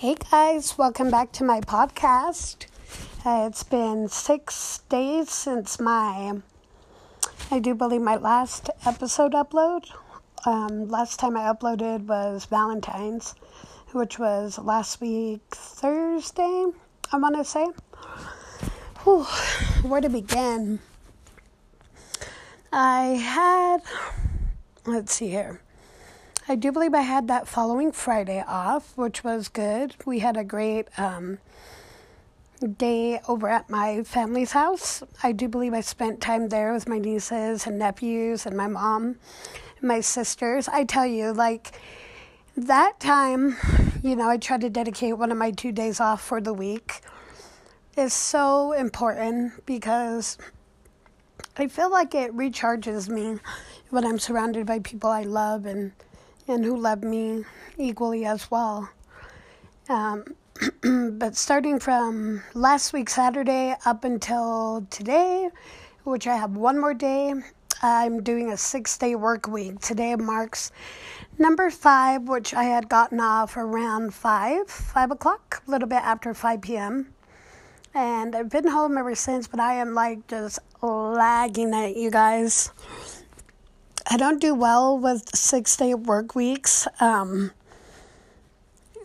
Hey guys, welcome back to my podcast. Uh, it's been six days since my, I do believe my last episode upload. Um, last time I uploaded was Valentine's, which was last week Thursday, I want to say. Whew, where to begin? I had, let's see here. I do believe I had that following Friday off, which was good. We had a great um, day over at my family's house. I do believe I spent time there with my nieces and nephews and my mom and my sisters. I tell you, like, that time, you know, I tried to dedicate one of my two days off for the week is so important because I feel like it recharges me when I'm surrounded by people I love and and who love me equally as well. Um, but starting from last week, Saturday, up until today, which I have one more day, I'm doing a six day work week. Today marks number five, which I had gotten off around five, five o'clock, a little bit after 5 p.m. And I've been home ever since, but I am like just lagging it, you guys. I don't do well with six day work weeks. Um,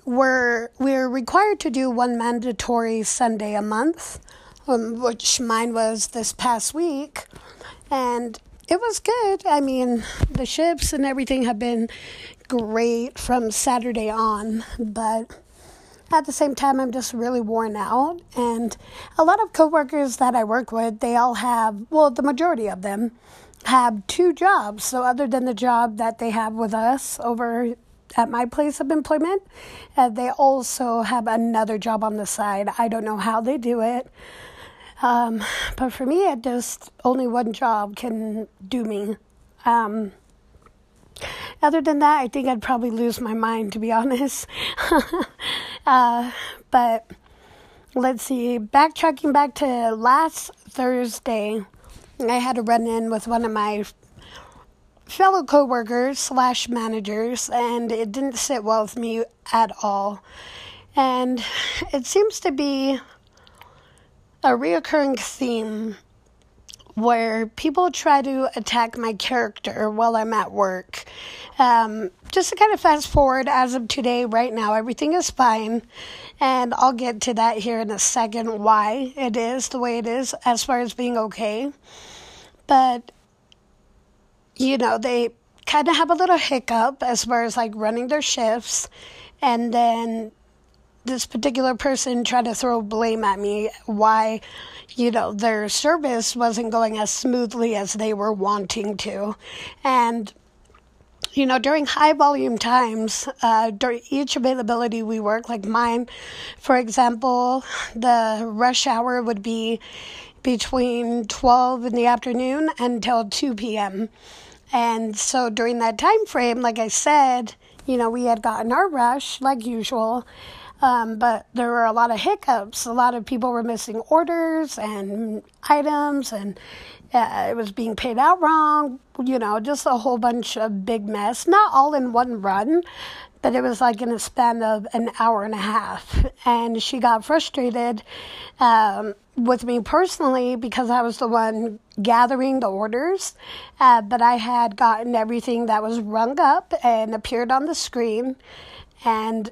we're we're required to do one mandatory Sunday a month, um, which mine was this past week, and it was good. I mean, the ships and everything have been great from Saturday on, but at the same time, I'm just really worn out. And a lot of coworkers that I work with, they all have, well, the majority of them have two jobs. So, other than the job that they have with us over at my place of employment, uh, they also have another job on the side. I don't know how they do it. Um, but for me, it just only one job can do me. Um, other than that, I think I'd probably lose my mind, to be honest. uh, but let's see, backtracking back to last Thursday. I had a run in with one of my fellow coworkers slash managers, and it didn't sit well with me at all. And it seems to be a reoccurring theme where people try to attack my character while I'm at work. Um, just to kind of fast forward, as of today, right now, everything is fine. And I'll get to that here in a second why it is the way it is as far as being okay. But, you know, they kind of have a little hiccup as far as like running their shifts. And then this particular person tried to throw blame at me why you know their service wasn't going as smoothly as they were wanting to and you know during high volume times uh, during each availability we work like mine for example the rush hour would be between 12 in the afternoon until 2 p.m and so during that time frame like i said you know we had gotten our rush like usual um, but there were a lot of hiccups. A lot of people were missing orders and items, and uh, it was being paid out wrong. You know, just a whole bunch of big mess. Not all in one run, but it was like in a span of an hour and a half. And she got frustrated um, with me personally because I was the one gathering the orders, uh, but I had gotten everything that was rung up and appeared on the screen. And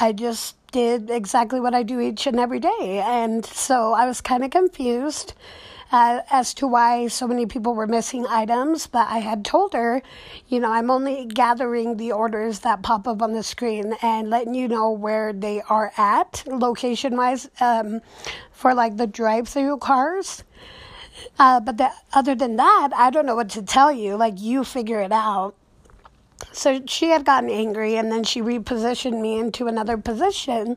I just did exactly what I do each and every day. And so I was kind of confused uh, as to why so many people were missing items. But I had told her, you know, I'm only gathering the orders that pop up on the screen and letting you know where they are at location wise um, for like the drive through cars. Uh, but the, other than that, I don't know what to tell you. Like, you figure it out. So she had gotten angry and then she repositioned me into another position.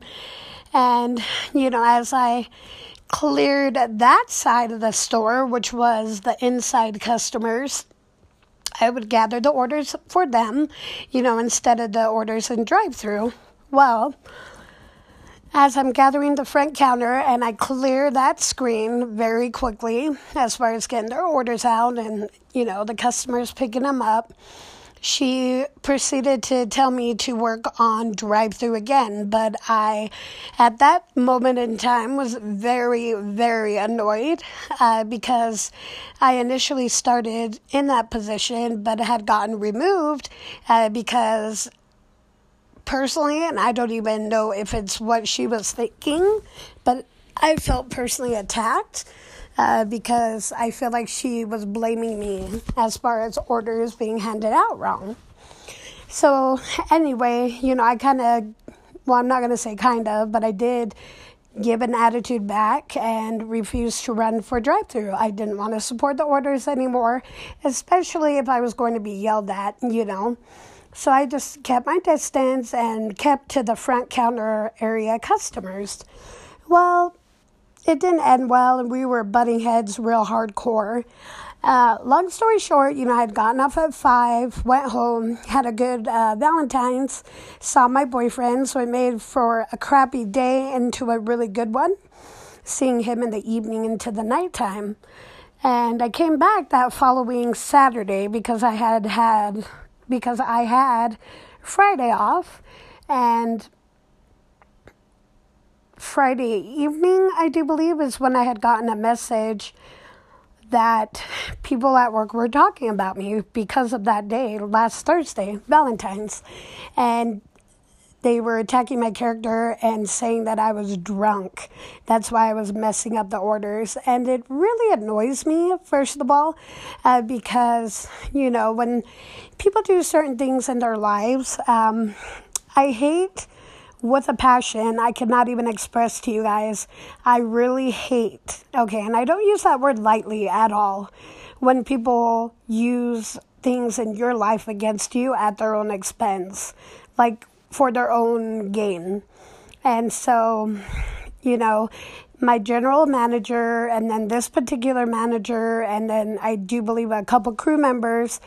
And, you know, as I cleared that side of the store, which was the inside customers, I would gather the orders for them, you know, instead of the orders in drive through. Well, as I'm gathering the front counter and I clear that screen very quickly as far as getting their orders out and, you know, the customers picking them up she proceeded to tell me to work on drive through again. But I, at that moment in time, was very, very annoyed uh, because I initially started in that position but had gotten removed uh, because personally, and I don't even know if it's what she was thinking, but I felt personally attacked uh, because I feel like she was blaming me as far as orders being handed out wrong. So, anyway, you know, I kind of, well, I'm not going to say kind of, but I did give an attitude back and refused to run for drive through. I didn't want to support the orders anymore, especially if I was going to be yelled at, you know. So I just kept my distance and kept to the front counter area customers. Well, it didn't end well, and we were butting heads real hardcore. Uh, long story short, you know, I had gotten up at five, went home, had a good uh, Valentine's, saw my boyfriend, so it made for a crappy day into a really good one, seeing him in the evening into the nighttime. And I came back that following Saturday because I had had because I had Friday off, and Friday evening, I do believe, is when I had gotten a message that people at work were talking about me because of that day, last Thursday, Valentine's. And they were attacking my character and saying that I was drunk. That's why I was messing up the orders. And it really annoys me, first of all, uh, because, you know, when people do certain things in their lives, um, I hate with a passion I could not even express to you guys. I really hate, okay, and I don't use that word lightly at all, when people use things in your life against you at their own expense, like for their own gain. And so, you know, my general manager, and then this particular manager, and then I do believe a couple crew members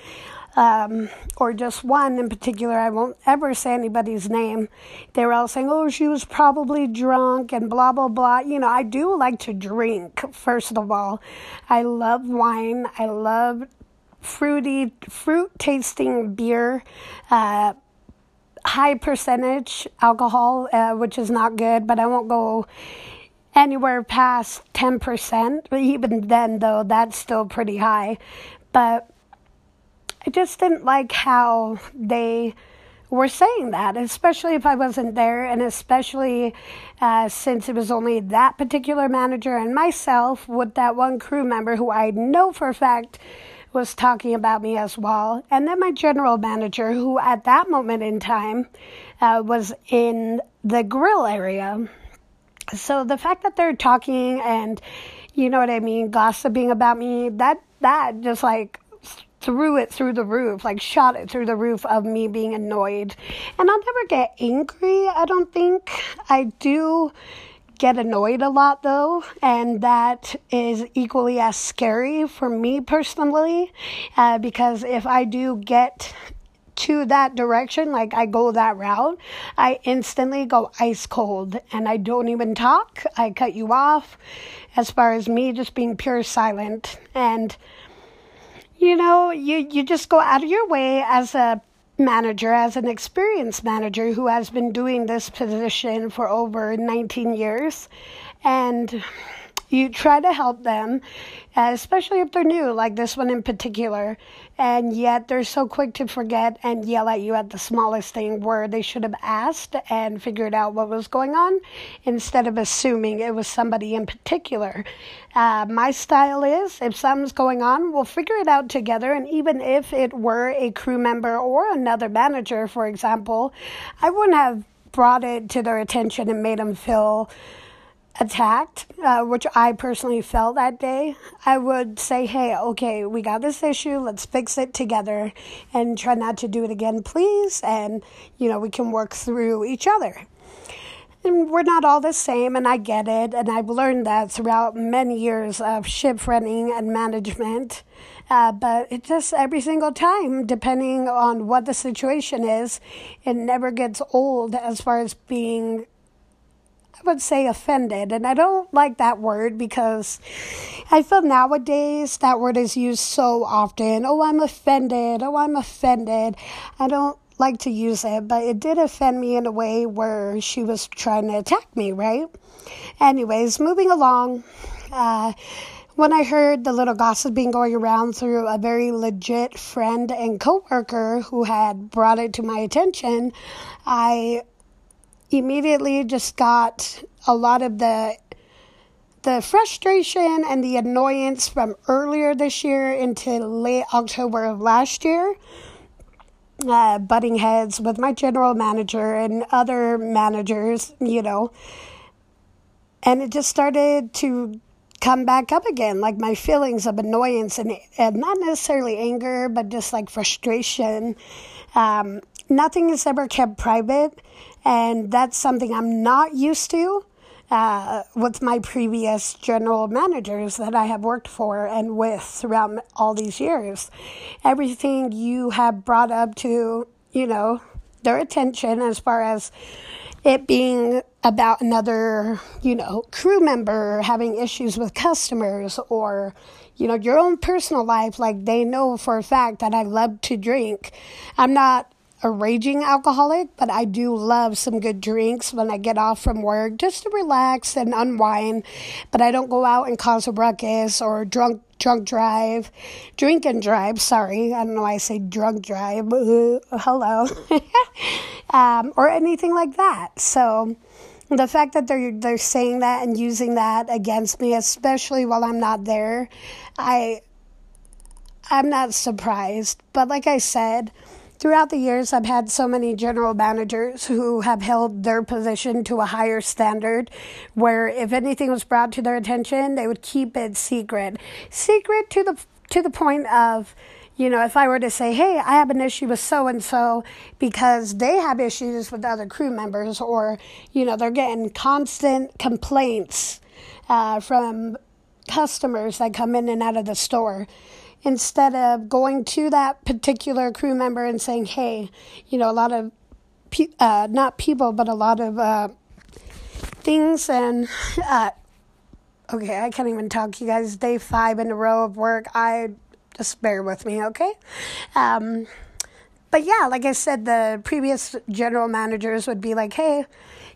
um, or just one in particular, I won't ever say anybody's name. They were all saying, oh, she was probably drunk and blah, blah, blah. You know, I do like to drink, first of all. I love wine. I love fruity, fruit tasting beer. Uh, high percentage alcohol, uh, which is not good, but I won't go anywhere past 10%. But even then, though, that's still pretty high. But I just didn't like how they were saying that, especially if I wasn't there, and especially uh, since it was only that particular manager and myself with that one crew member who I know for a fact was talking about me as well. And then my general manager, who at that moment in time uh, was in the grill area. So the fact that they're talking and, you know what I mean, gossiping about me, that, that just like threw it through the roof, like shot it through the roof of me being annoyed. And I'll never get angry, I don't think. I do get annoyed a lot though, and that is equally as scary for me personally, uh, because if I do get to that direction, like I go that route, I instantly go ice cold and I don't even talk. I cut you off as far as me just being pure silent. And you know, you, you just go out of your way as a manager, as an experienced manager who has been doing this position for over 19 years. And you try to help them, uh, especially if they're new, like this one in particular, and yet they're so quick to forget and yell at you at the smallest thing where they should have asked and figured out what was going on instead of assuming it was somebody in particular. Uh, my style is if something's going on, we'll figure it out together, and even if it were a crew member or another manager, for example, I wouldn't have brought it to their attention and made them feel attacked, uh, which I personally felt that day, I would say, hey, okay, we got this issue. Let's fix it together and try not to do it again, please. And, you know, we can work through each other. And we're not all the same, and I get it. And I've learned that throughout many years of ship running and management. Uh, but it just every single time, depending on what the situation is, it never gets old as far as being I would say offended. And I don't like that word because I feel nowadays that word is used so often. Oh, I'm offended. Oh, I'm offended. I don't like to use it, but it did offend me in a way where she was trying to attack me, right? Anyways, moving along. Uh, when I heard the little gossiping going around through a very legit friend and coworker who had brought it to my attention, I immediately just got a lot of the the frustration and the annoyance from earlier this year into late October of last year, uh, butting heads with my general manager and other managers, you know. And it just started to come back up again, like my feelings of annoyance and, and not necessarily anger, but just like frustration. Um, nothing is ever kept private, and that's something I'm not used to uh, with my previous general managers that I have worked for and with throughout all these years. Everything you have brought up to, you know, their attention as far as it being about another, you know, crew member having issues with customers or, you know, your own personal life. Like they know for a fact that I love to drink. I'm not a raging alcoholic, but I do love some good drinks when I get off from work just to relax and unwind. But I don't go out and cause a ruckus or drunk drunk drive, drink and drive. Sorry, I don't know why I say drunk drive. Hello, um, or anything like that. So the fact that they're they're saying that and using that against me, especially while I'm not there, I I'm not surprised. But like I said Throughout the years, I've had so many general managers who have held their position to a higher standard where if anything was brought to their attention, they would keep it secret. Secret to the to the point of you know, if I were to say, hey, I have an issue with so and so because they have issues with other crew members, or, you know, they're getting constant complaints uh, from customers that come in and out of the store instead of going to that particular crew member and saying, hey, you know, a lot of, pe- uh, not people, but a lot of uh, things and, uh, okay, I can't even talk, you guys. Day five in a row of work. I just bear with me, okay? Um, but yeah, like I said, the previous general managers would be like, hey,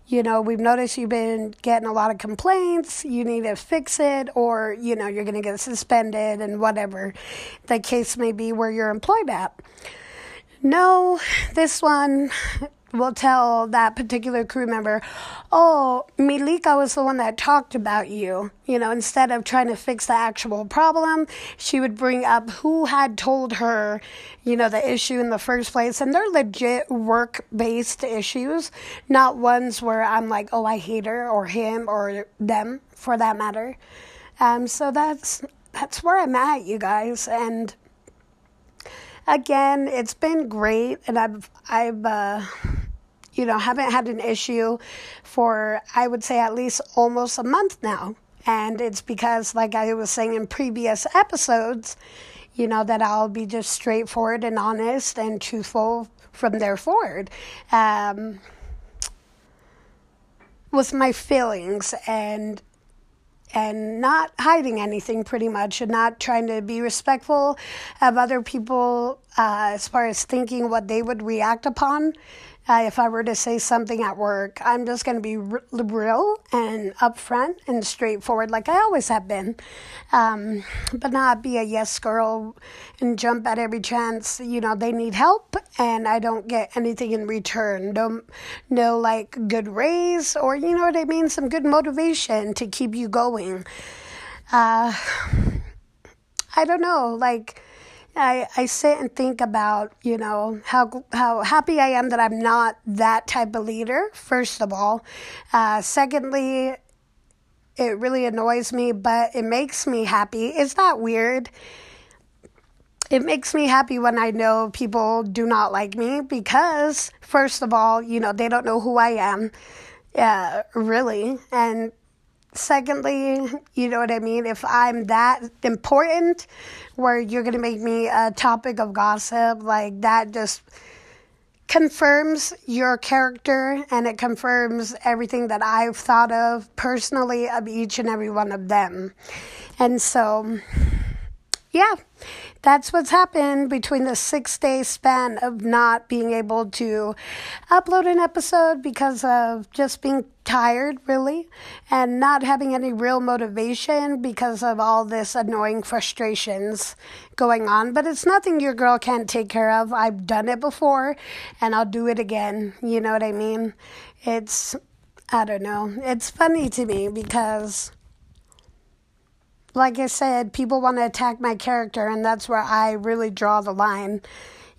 you know, we've noticed you've been getting a lot of complaints, you need to fix it, or, you know, you're going to get suspended and whatever the case may be where you're employed at. No, this one will tell that particular crew member, oh, Milika was the one that talked about you. You know, instead of trying to fix the actual problem, she would bring up who had told her, you know, the issue in the first place. And they're legit work based issues, not ones where I'm like, oh, I hate her or him or them for that matter. Um, so that's that's where I'm at, you guys. And again, it's been great, and I've I've uh, you know haven't had an issue for I would say at least almost a month now, and it's because like I was saying in previous episodes, you know that I'll be just straightforward and honest and truthful from there forward. Um, with my feelings and and not hiding anything pretty much and not trying to be respectful of other people uh, as far as thinking what they would react upon uh, if I were to say something at work, I'm just going to be real and upfront and straightforward, like I always have been, um, but not be a yes girl and jump at every chance. You know, they need help, and I don't get anything in return. No, no, like good raise or you know what I mean, some good motivation to keep you going. Uh, I don't know, like I, I sit and think about, you know, how how happy I am that I'm not that type of leader, first of all. Uh, secondly, it really annoys me, but it makes me happy. Is that weird? It makes me happy when I know people do not like me because, first of all, you know, they don't know who I am, uh, really. And secondly, you know what I mean? If I'm that important where you're going to make me a topic of gossip, like that just confirms your character and it confirms everything that I've thought of personally of each and every one of them. And so, yeah, that's what's happened between the six day span of not being able to upload an episode because of just being tired, really, and not having any real motivation because of all this annoying frustrations going on. But it's nothing your girl can't take care of. I've done it before and I'll do it again. You know what I mean? It's, I don't know. It's funny to me because like I said, people want to attack my character, and that's where I really draw the line.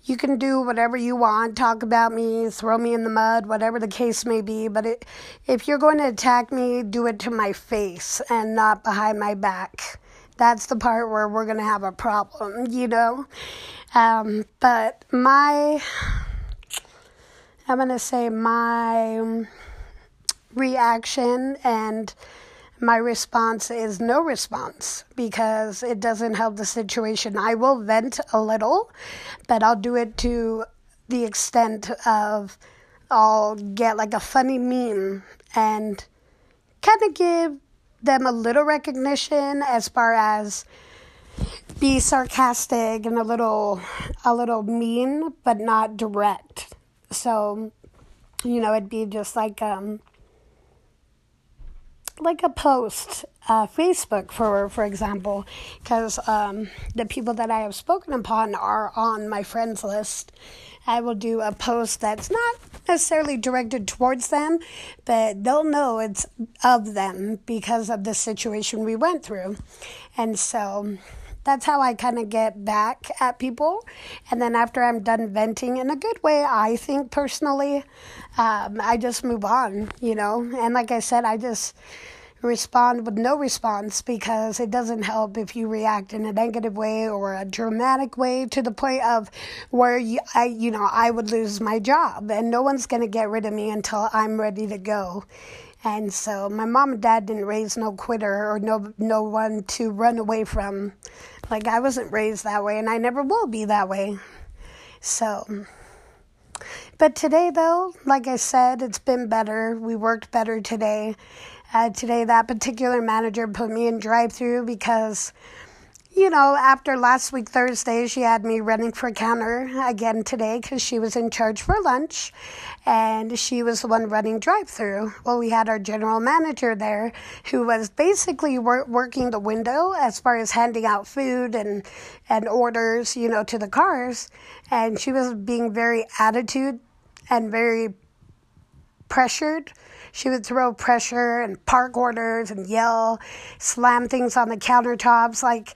You can do whatever you want, talk about me, throw me in the mud, whatever the case may be, but it, if you're going to attack me, do it to my face and not behind my back. That's the part where we're going to have a problem, you know? Um, but my, I'm going to say my reaction and my response is no response because it doesn't help the situation. I will vent a little, but I'll do it to the extent of I'll get like a funny meme and kind of give them a little recognition as far as be sarcastic and a little a little mean but not direct. So, you know, it'd be just like um like a post, uh, Facebook for for example, because um, the people that I have spoken upon are on my friends list. I will do a post that's not necessarily directed towards them, but they'll know it's of them because of the situation we went through, and so that's how I kind of get back at people. And then after I'm done venting in a good way, I think personally, um, I just move on, you know. And like I said, I just respond with no response because it doesn't help if you react in a negative way or a dramatic way to the point of where you, I, you know, I would lose my job and no one's going to get rid of me until I'm ready to go. And so my mom and dad didn't raise no quitter or no no one to run away from. Like I wasn't raised that way and I never will be that way. So but today though, like I said, it's been better. We worked better today. Uh, today, that particular manager put me in drive through because, you know, after last week, Thursday, she had me running for counter again today because she was in charge for lunch and she was the one running drive through. Well, we had our general manager there who was basically wor- working the window as far as handing out food and, and orders, you know, to the cars. And she was being very attitude and very pressured she would throw pressure and park orders and yell, slam things on the countertops. Like,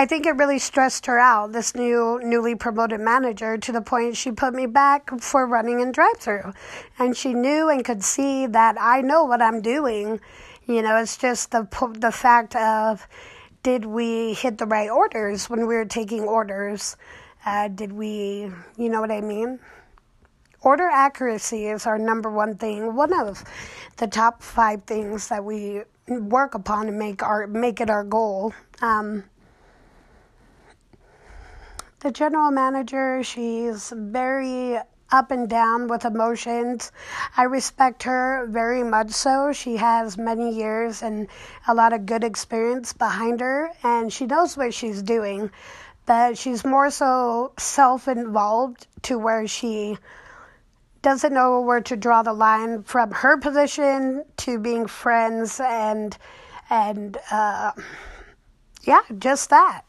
I think it really stressed her out, this new, newly promoted manager, to the point she put me back for running in drive through. And she knew and could see that I know what I'm doing. You know, it's just the, the fact of did we hit the right orders when we were taking orders? Uh, did we, you know what I mean? Order accuracy is our number one thing, one of the top five things that we work upon and make our make it our goal. Um, the general manager, she's very up and down with emotions. I respect her very much so. She has many years and a lot of good experience behind her, and she knows what she's doing. But she's more so self involved to where she doesn't know where to draw the line from her position to being friends and and uh, yeah, just that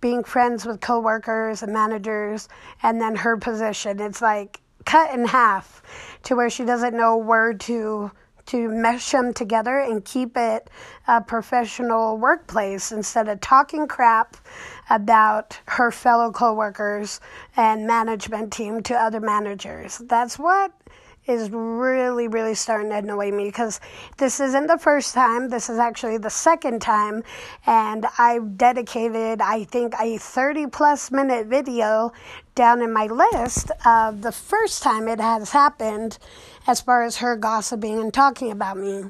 being friends with coworkers and managers, and then her position. It's like cut in half to where she doesn't know where to to mesh them together and keep it a professional workplace instead of talking crap about her fellow coworkers and management team to other managers. That's what is really, really starting to annoy me because this isn't the first time. This is actually the second time. And I've dedicated, I think, a 30 plus minute video down in my list of the first time it has happened as far as her gossiping and talking about me.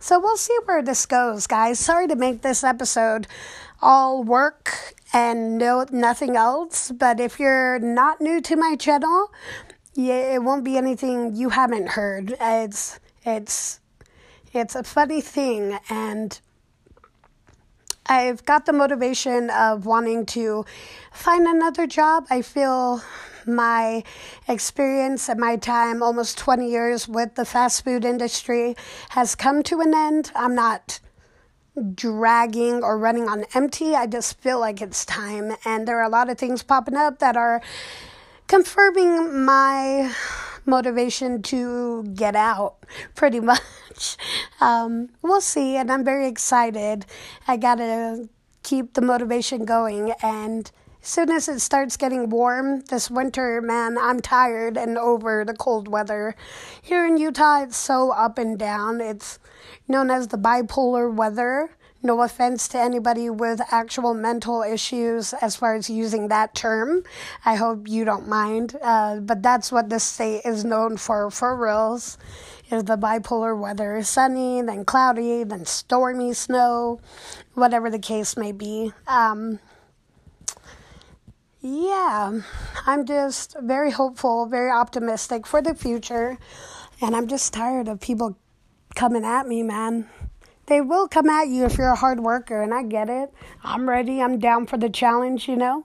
So we'll see where this goes, guys. Sorry to make this episode all work and no nothing else. But if you're not new to my channel, yeah, it won't be anything you haven't heard. It's it's it's a funny thing and I've got the motivation of wanting to find another job. I feel my experience and my time, almost 20 years with the fast food industry, has come to an end. I'm not dragging or running on empty. I just feel like it's time. And there are a lot of things popping up that are confirming my motivation to get out, pretty much. Um, we'll see, and I'm very excited. I gotta keep the motivation going, and as soon as it starts getting warm this winter, man, I'm tired and over the cold weather. Here in Utah, it's so up and down. It's known as the bipolar weather. No offense to anybody with actual mental issues as far as using that term. I hope you don't mind. Uh, but that's what this state is known for, for reals, is the bipolar weather. Sunny, then cloudy, then stormy snow, whatever the case may be. Um, yeah, I'm just very hopeful, very optimistic for the future. And I'm just tired of people coming at me, man they will come at you if you're a hard worker, and I get it. I'm ready. I'm down for the challenge, you know.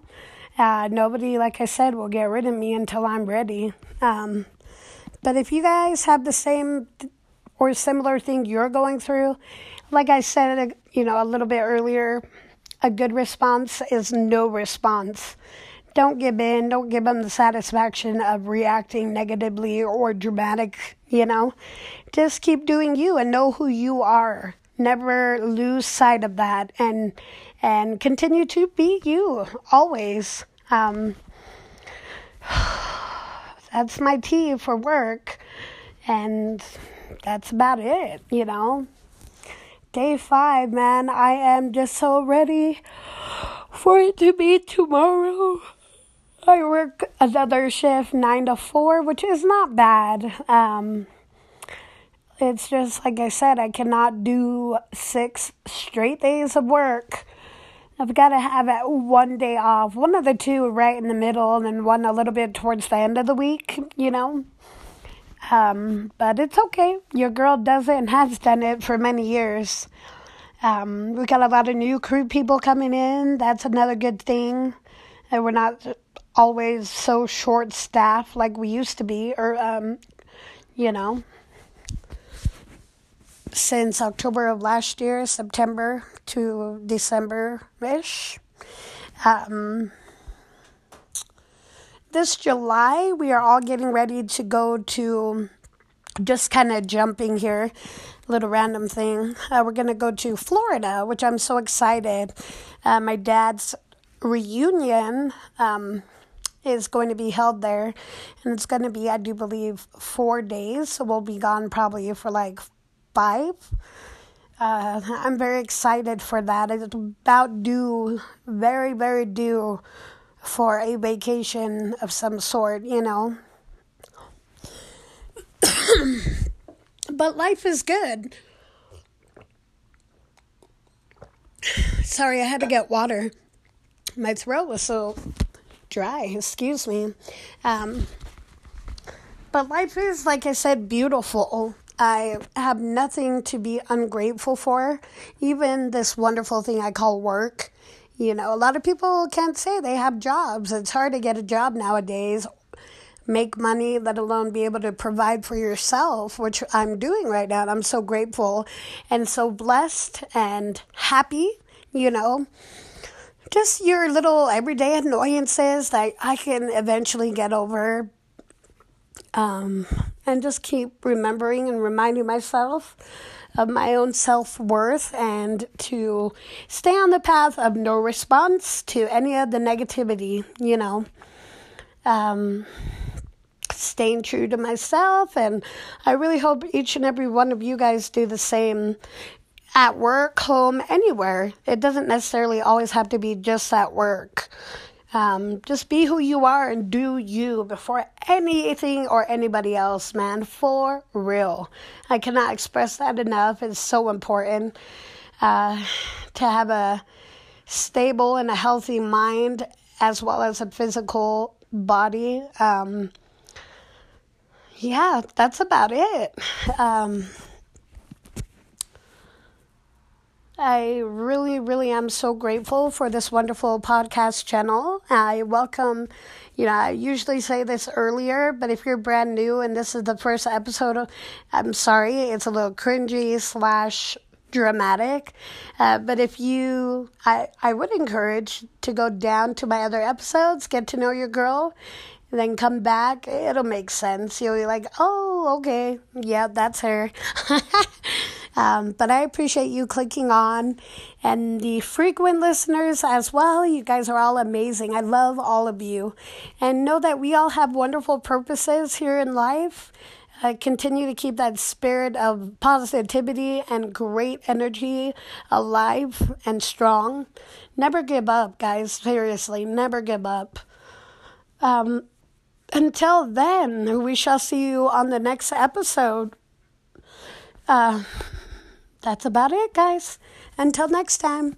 Uh, nobody, like I said, will get rid of me until I'm ready. Um, but if you guys have the same or similar thing you're going through, like I said, you know, a little bit earlier, a good response is no response. Don't give in. Don't give them the satisfaction of reacting negatively or dramatic, you know. Just keep doing you and know who you are never lose sight of that and and continue to be you always. Um, that's my tea for work and that's about it you know. Day five man i am just so ready for it to be tomorrow. I work another shift nine to four which is not bad. Um, it's just like I said, I cannot do six straight days of work. I've got to have it one day off, one of the two right in the middle, and then one a little bit towards the end of the week, you know. Um, but it's okay. Your girl does it and has done it for many years. Um, we got a lot of new crew people coming in. That's another good thing. And we're not always so short staffed like we used to be, or, um, you know since October of last year, September to December ish. Um, this July, we are all getting ready to go to just kind of jumping here, little random thing. Uh, we're going to go to Florida, which I'm so excited. Uh, my dad's reunion um, is going to be held there, and it's going to be, I do believe, four days. So we'll be gone probably for like five. Uh, I'm very excited for that. It's about due, very, very due for a vacation of some sort, you know. but life is good. Sorry, I had to get water. My throat was so dry, excuse me. Um, but life is, like I said, beautiful. I have nothing to be ungrateful for. Even this wonderful thing I call work. You know, a lot of people can't say they have jobs. It's hard to get a job nowadays, make money, let alone be able to provide for yourself, which I'm doing right now. And I'm so grateful and so blessed and happy, you know. Just your little everyday annoyances that I can eventually get over. Um, and just keep remembering and reminding myself of my own self worth and to stay on the path of no response to any of the negativity, you know. Um, staying true to myself, and I really hope each and every one of you guys do the same at work, home, anywhere. It doesn't necessarily always have to be just at work. Um, just be who you are and do you before anything or anybody else, man. For real. I cannot express that enough. It's so important uh, to have a stable and a healthy mind as well as a physical body. Um, yeah, that's about it. Um, I really, really am so grateful for this wonderful podcast channel. I welcome, you know, I usually say this earlier, but if you're brand new and this is the first episode, I'm sorry, it's a little cringy slash dramatic. Uh, but if you, I, I would encourage to go down to my other episodes, get to know your girl, then come back. It'll make sense. You'll be like, oh, okay, yeah, that's her. Um, but I appreciate you clicking on and the frequent listeners as well. You guys are all amazing. I love all of you. And know that we all have wonderful purposes here in life. Uh, continue to keep that spirit of positivity and great energy alive and strong. Never give up, guys. Seriously, never give up. Um, until then, we shall see you on the next episode. Uh, that's about it, guys. Until next time.